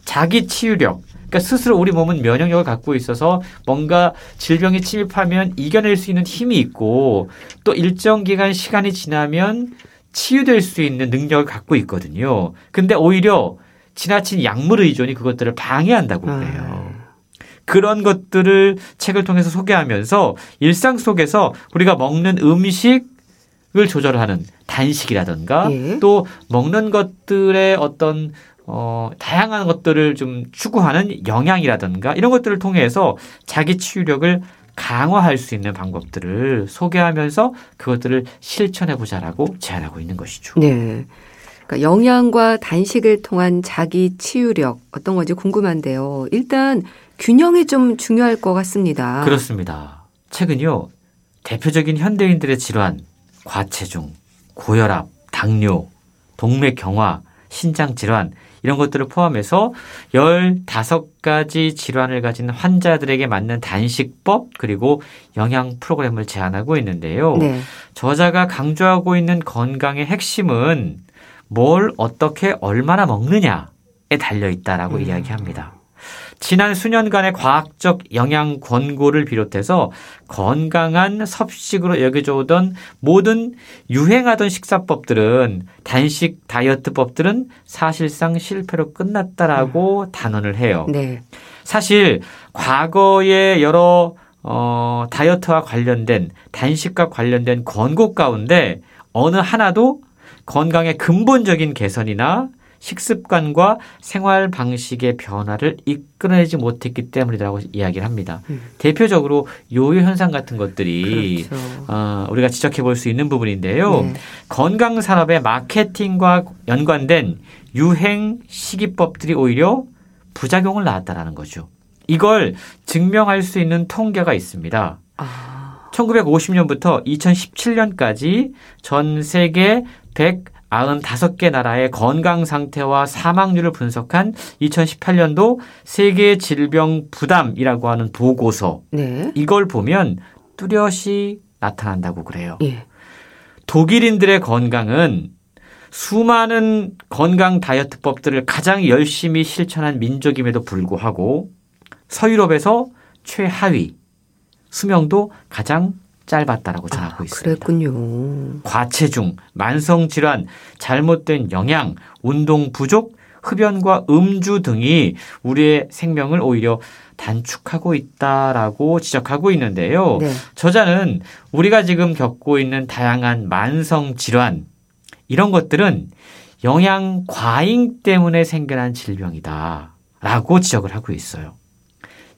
자기 치유력, 그러니까 스스로 우리 몸은 면역력을 갖고 있어서 뭔가 질병이 침입하면 이겨낼 수 있는 힘이 있고 또 일정 기간 시간이 지나면 치유될 수 있는 능력을 갖고 있거든요. 근데 오히려 지나친 약물 의존이 그것들을 방해한다고 그래요. 아. 그런 것들을 책을 통해서 소개하면서 일상 속에서 우리가 먹는 음식 을 조절하는 단식이라든가 예. 또 먹는 것들의 어떤 어, 다양한 것들을 좀 추구하는 영양이라든가 이런 것들을 통해서 자기 치유력을 강화할 수 있는 방법들을 소개하면서 그것들을 실천해 보자라고 제안하고 있는 것이죠. 네. 그러니까 영양과 단식을 통한 자기 치유력 어떤 건지 궁금한데요. 일단 균형이 좀 중요할 것 같습니다. 그렇습니다. 최근요. 대표적인 현대인들의 질환, 과체중, 고혈압, 당뇨, 동맥경화, 신장 질환 이런 것들을 포함해서 15가지 질환을 가진 환자들에게 맞는 단식법 그리고 영양 프로그램을 제안하고 있는데요. 네. 저자가 강조하고 있는 건강의 핵심은 뭘 어떻게 얼마나 먹느냐에 달려 있다라고 음. 이야기합니다. 지난 수년간의 과학적 영양 권고를 비롯해서 건강한 섭식으로 여겨져 오던 모든 유행하던 식사법들은 단식 다이어트법들은 사실상 실패로 끝났다라고 음. 단언을 해요. 네. 사실 과거의 여러 어, 다이어트와 관련된 단식과 관련된 권고 가운데 어느 하나도 건강의 근본적인 개선이나 식습관과 생활 방식의 변화를 이끌어내지 못했기 때문이라고 이야기를 합니다. 음. 대표적으로 요요 현상 같은 것들이 그렇죠. 어, 우리가 지적해 볼 수 있는 부분인데요. 네. 건강 산업의 마케팅과 연관된 유행 시기법들이 오히려 부작용을 낳았다라는 거죠. 이걸 증명할 수 있는 통계가 있습니다. 아. 1950년부터 2017년까지 전 세계 100 95개 나라의 건강 상태와 사망률을 분석한 2018년도 세계 질병 부담이라고 하는 보고서. 네. 이걸 보면 뚜렷이 나타난다고 그래요. 예. 독일인들의 건강은 수많은 건강 다이어트법들을 가장 열심히 실천한 민족임에도 불구하고 서유럽에서 최하위, 수명도 가장 짧았다라고 전하고 아, 있습니다. 그랬군요. 과체중, 만성 질환, 잘못된 영양, 운동 부족, 흡연과 음주 등이 우리의 생명을 오히려 단축하고 있다라고 지적하고 있는데요. 네. 저자는 우리가 지금 겪고 있는 다양한 만성 질환 이런 것들은 영양 과잉 때문에 생겨난 질병이다라고 지적을 하고 있어요.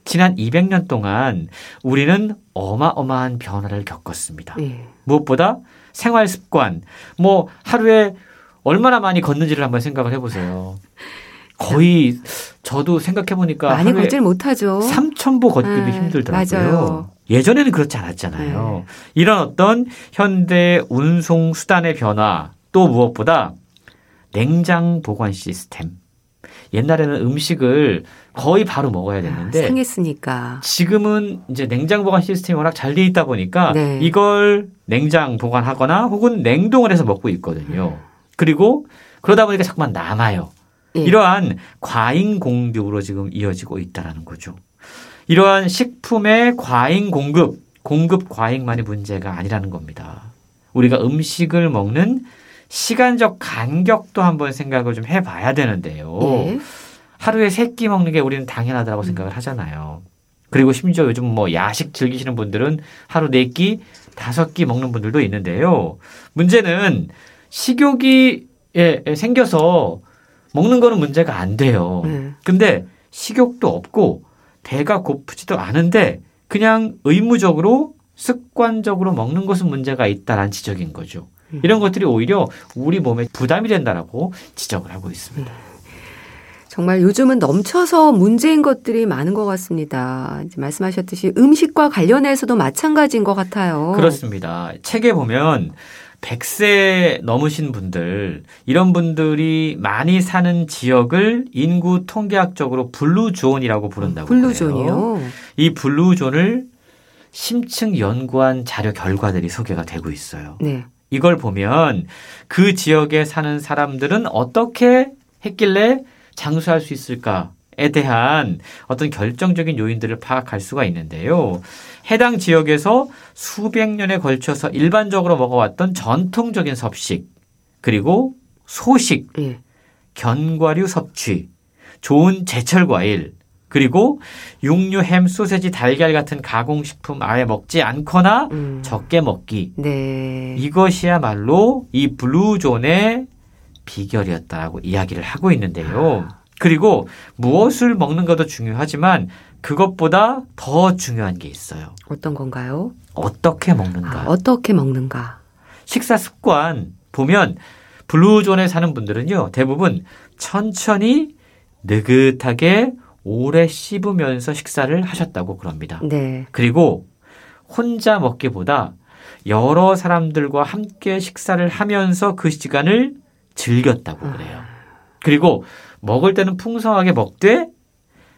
지난 200년 동안 우리는 어마어마한 변화를 겪었습니다. 예. 무엇보다 생활 습관, 뭐 하루에 얼마나 많이 걷는지를 한번 생각을 해보세요. 거의 저도 생각해 보니까 많이 걷질 못하죠. 3,000보 걷기도 네, 힘들더라고요. 맞아요. 예전에는 그렇지 않았잖아요. 이런 어떤 현대 운송 수단의 변화 또 무엇보다 냉장 보관 시스템. 옛날에는 음식을 거의 바로 먹어야 됐는데 아, 상했으니까. 지금은 이제 냉장 보관 시스템이 워낙 잘 돼 있다 보니까 네. 이걸 냉장 보관하거나 혹은 냉동을 해서 먹고 있거든요. 그리고 그러다 보니까 자꾸만 남아요. 예. 이러한 과잉 공급으로 지금 이어지고 있다라는 거죠. 이러한 식품의 과잉 공급, 공급 과잉만이 문제가 아니라는 겁니다. 우리가 음식을 먹는 시간적 간격도 한번 생각을 좀 해봐야 되는데요. 예. 하루에 세 끼 먹는 게 우리는 당연하다고 생각을 하잖아요. 그리고 심지어 요즘 뭐 야식 즐기시는 분들은 하루 네 끼, 다섯 끼 먹는 분들도 있는데요. 문제는 식욕이 예, 예, 생겨서 먹는 거는 문제가 안 돼요. 네. 근데 식욕도 없고 배가 고프지도 않은데 그냥 의무적으로 습관적으로 먹는 것은 문제가 있다라는 지적인 거죠. 이런 것들이 오히려 우리 몸에 부담이 된다라고 지적을 하고 있습니다. 정말 요즘은 넘쳐서 문제인 것들이 많은 것 같습니다. 이제 말씀하셨듯이 음식과 관련해서도 마찬가지인 것 같아요. 그렇습니다. 책에 보면 100세 넘으신 분들, 이런 분들이 많이 사는 지역을 인구 통계학적으로 blue zone이라고 부른다고. blue zone이요. 이 blue zone을 심층 연구한 자료 결과들이 소개가 되고 있어요. 네. 이걸 보면 그 지역에 사는 사람들은 어떻게 했길래 장수할 수 있을까 에 대한 어떤 결정적인 요인들을 파악할 수가 있는데요. 해당 지역에서 수백 년에 걸쳐서 일반적으로 먹어왔던 전통적인 섭식, 그리고 소식, 예. 견과류 섭취, 좋은 제철 과일, 그리고 육류, 햄, 소세지, 달걀 같은 가공식품 아예 먹지 않거나 음. 적게 먹기. 네. 이것이야말로 이 블루존의 비결이었다고 이야기를 하고 있는데요. 그리고 무엇을 먹는 것도 중요하지만 그것보다 더 중요한 게 있어요. 어떤 건가요? 어떻게 먹는가. 아, 어떻게 먹는가? 식사 습관 보면 블루존에 사는 분들은요 대부분 천천히 느긋하게 오래 씹으면서 식사를 하셨다고 그럽니다. 네. 그리고 혼자 먹기보다 여러 사람들과 함께 식사를 하면서 그 시간을 즐겼다고 그래요. 그리고 먹을 때는 풍성하게 먹되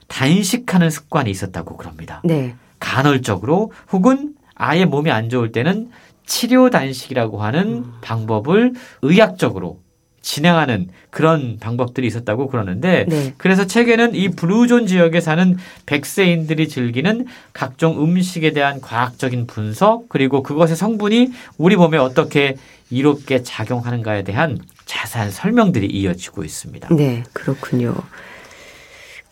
단식하는 습관이 있었다고 그럽니다. 네. 간헐적으로 혹은 아예 몸이 안 좋을 때는 치료 단식이라고 하는 음. 방법을 의학적으로 진행하는 그런 방법들이 있었다고 그러는데 네. 그래서 책에는 이 blue zone 지역에 사는 백세인들이 즐기는 각종 음식에 대한 과학적인 분석 그리고 그것의 성분이 우리 몸에 어떻게 이롭게 작용하는가에 대한 자세한 설명들이 이어지고 있습니다. 네, 그렇군요.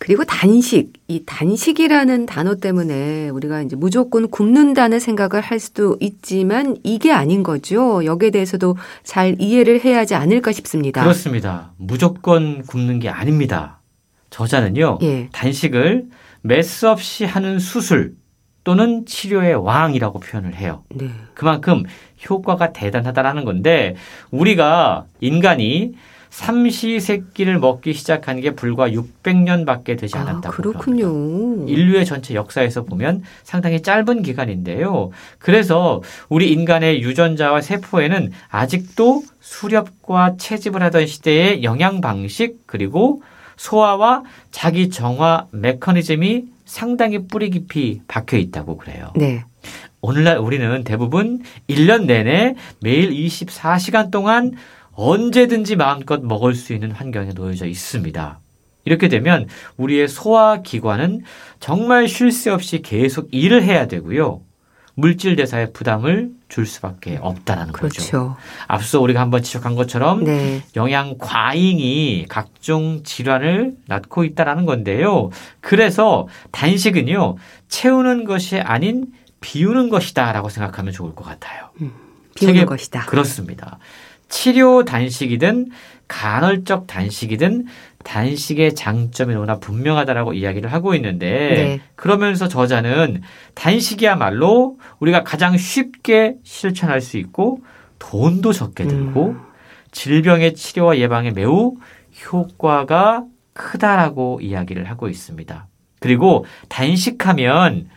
그리고 단식, 이 단식이라는 단어 때문에 우리가 이제 무조건 굶는다는 생각을 할 수도 있지만 이게 아닌 거죠. 여기에 대해서도 잘 이해를 해야 하지 않을까 싶습니다. 그렇습니다. 무조건 굶는 게 아닙니다. 저자는요, 예. 단식을 메스 없이 하는 수술 또는 치료의 왕이라고 표현을 해요. 네. 그만큼 효과가 대단하다라는 건데 우리가 인간이 삼시세끼를 먹기 시작한 게 불과 600년밖에 되지 아, 않았다고 합니다. 그렇군요. 인류의 전체 역사에서 보면 상당히 짧은 기간인데요. 그래서 우리 인간의 유전자와 세포에는 아직도 수렵과 채집을 하던 시대의 영양 방식 그리고 소화와 자기 정화 메커니즘이 상당히 뿌리 깊이 박혀 있다고 그래요. 네. 오늘날 우리는 대부분 1년 내내 매일 24시간 동안 언제든지 마음껏 먹을 수 있는 환경에 놓여져 있습니다. 이렇게 되면 우리의 소화 기관은 정말 쉴 새 없이 계속 일을 해야 되고요. 물질 대사의 부담을 줄 수밖에 없다라는 그렇죠. 거죠. 앞서 우리가 한번 지적한 것처럼 네. 영양 과잉이 각종 질환을 낳고 있다라는 건데요. 그래서 단식은요, 채우는 것이 아닌 비우는 것이다라고 생각하면 좋을 것 같아요. 비우는 책에- 것이다. 그렇습니다. 치료 단식이든 간헐적 단식이든 단식의 장점이 너무나 분명하다라고 이야기를 하고 있는데 네. 그러면서 저자는 단식이야말로 우리가 가장 쉽게 실천할 수 있고 돈도 적게 들고 음. 질병의 치료와 예방에 매우 효과가 크다라고 이야기를 하고 있습니다. 그리고 단식하면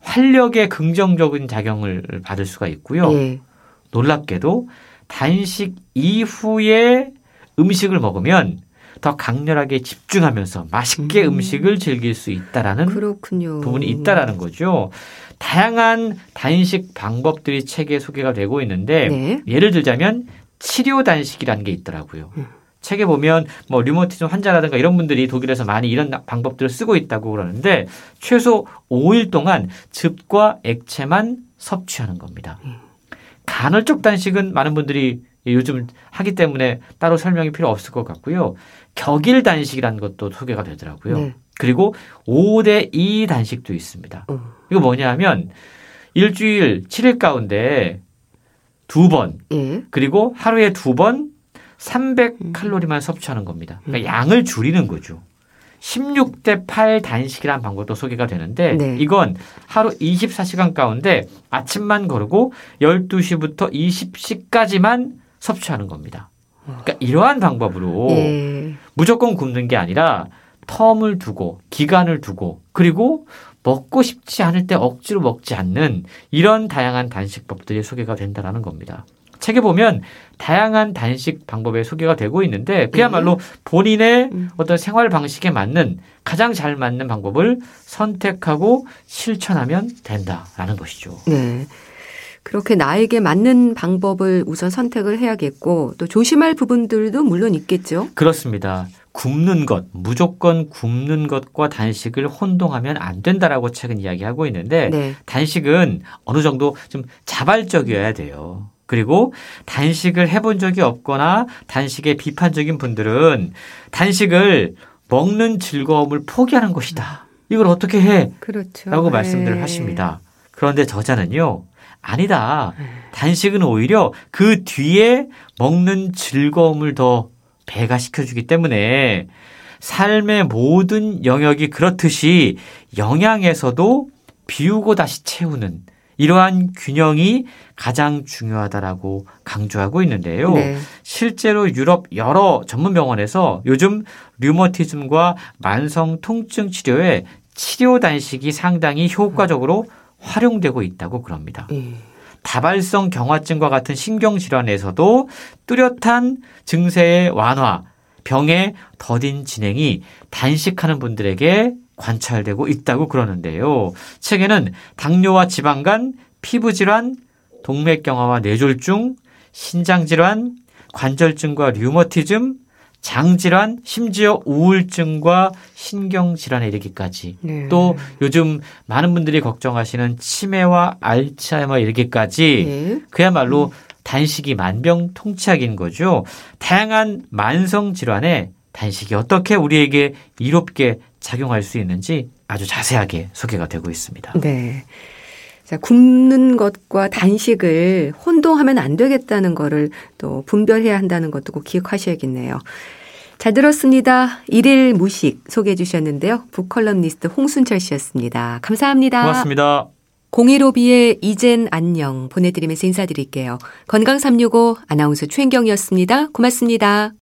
활력의 긍정적인 작용을 받을 수가 있고요. 예. 놀랍게도 단식 이후에 음식을 먹으면 더 강렬하게 집중하면서 맛있게 음. 음. 식을 즐길 수 있다라는 그렇군요. 부분이 있다라는 거죠. 다양한 단식 방법들이 책에 소개가 되고 있는데 네. 예를 들자면 치료 단식이라는 게 있더라고요. 음. 책에 보면 뭐 류머티즘 환자라든가 이런 분들이 독일에서 많이 이런 방법들을 쓰고 있다고 그러는데 최소 5일 동안 즙과 액체만 섭취하는 겁니다. 음. 간헐적 단식은 많은 분들이 요즘 하기 때문에 따로 설명이 필요 없을 것 같고요. 격일 단식이라는 것도 소개가 되더라고요. 네. 그리고 5대 2 단식도 있습니다. 음. 이거 뭐냐 하면 일주일 7일 가운데 두 번, 예. 그리고 하루에 두번 음. 300칼로리만 섭취하는 겁니다. 그러니까 양을 줄이는 거죠. 16대 8 단식이라는 방법도 소개가 되는데 네. 이건 하루 24시간 가운데 아침만 거르고 12시부터 20시까지만 섭취하는 겁니다. 그러니까 이러한 방법으로 예. 무조건 굶는 게 아니라 텀을 두고 기간을 두고 그리고 먹고 싶지 않을 때 억지로 먹지 않는 이런 다양한 단식법들이 소개가 된다라는 겁니다. 책에 보면 다양한 단식 방법에 소개가 되고 있는데 그야말로 본인의 음. 어떤 생활 방식에 맞는 가장 잘 맞는 방법을 선택하고 실천하면 된다라는 것이죠. 네. 그렇게 나에게 맞는 방법을 우선 선택을 해야겠고 또 조심할 부분들도 물론 있겠죠. 그렇습니다. 굶는 것, 무조건 굶는 것과 단식을 혼동하면 안 된다라고 책은 이야기하고 있는데 네. 단식은 어느 정도 좀 자발적이어야 돼요. 그리고 단식을 해본 적이 없거나 단식에 비판적인 분들은 단식을 먹는 즐거움을 포기하는 것이다. 이걸 어떻게 해? 그렇죠. 라고 네. 말씀들을 하십니다. 그런데 저자는요, 아니다. 단식은 오히려 그 뒤에 먹는 즐거움을 더 배가시켜주기 때문에 삶의 모든 영역이 그렇듯이 영양에서도 비우고 다시 채우는 이러한 균형이 가장 중요하다라고 강조하고 있는데요. 네. 실제로 유럽 여러 전문 병원에서 요즘 류머티즘과 만성 통증 치료에 치료 단식이 상당히 효과적으로 활용되고 있다고 그럽니다. 예. 다발성 경화증과 같은 신경 질환에서도 뚜렷한 증세의 완화, 병의 더딘 진행이 단식하는 분들에게 관찰되고 있다고 그러는데요. 책에는 당뇨와 지방간, 피부질환, 동맥경화와 뇌졸중, 신장질환, 관절증과 류머티즘, 장질환, 심지어 우울증과 신경질환에 이르기까지 네. 또 요즘 많은 분들이 걱정하시는 치매와 알츠하이머 이르기까지 예. 그야말로 단식이 만병통치약인 거죠. 다양한 만성 질환에 단식이 어떻게 우리에게 이롭게 작용할 수 있는지 아주 자세하게 소개가 되고 있습니다. 네. 자, 굶는 것과 단식을 혼동하면 안 되겠다는 거를 또 분별해야 한다는 것도 꼭 기억하셔야겠네요. 잘 들었습니다. 일일 무식 소개해 주셨는데요. 북컬럼니스트 홍순철 씨였습니다. 감사합니다. 고맙습니다. 015B의 이젠 안녕 보내드리면서 인사드릴게요. 건강365 아나운서 최인경이었습니다. 고맙습니다.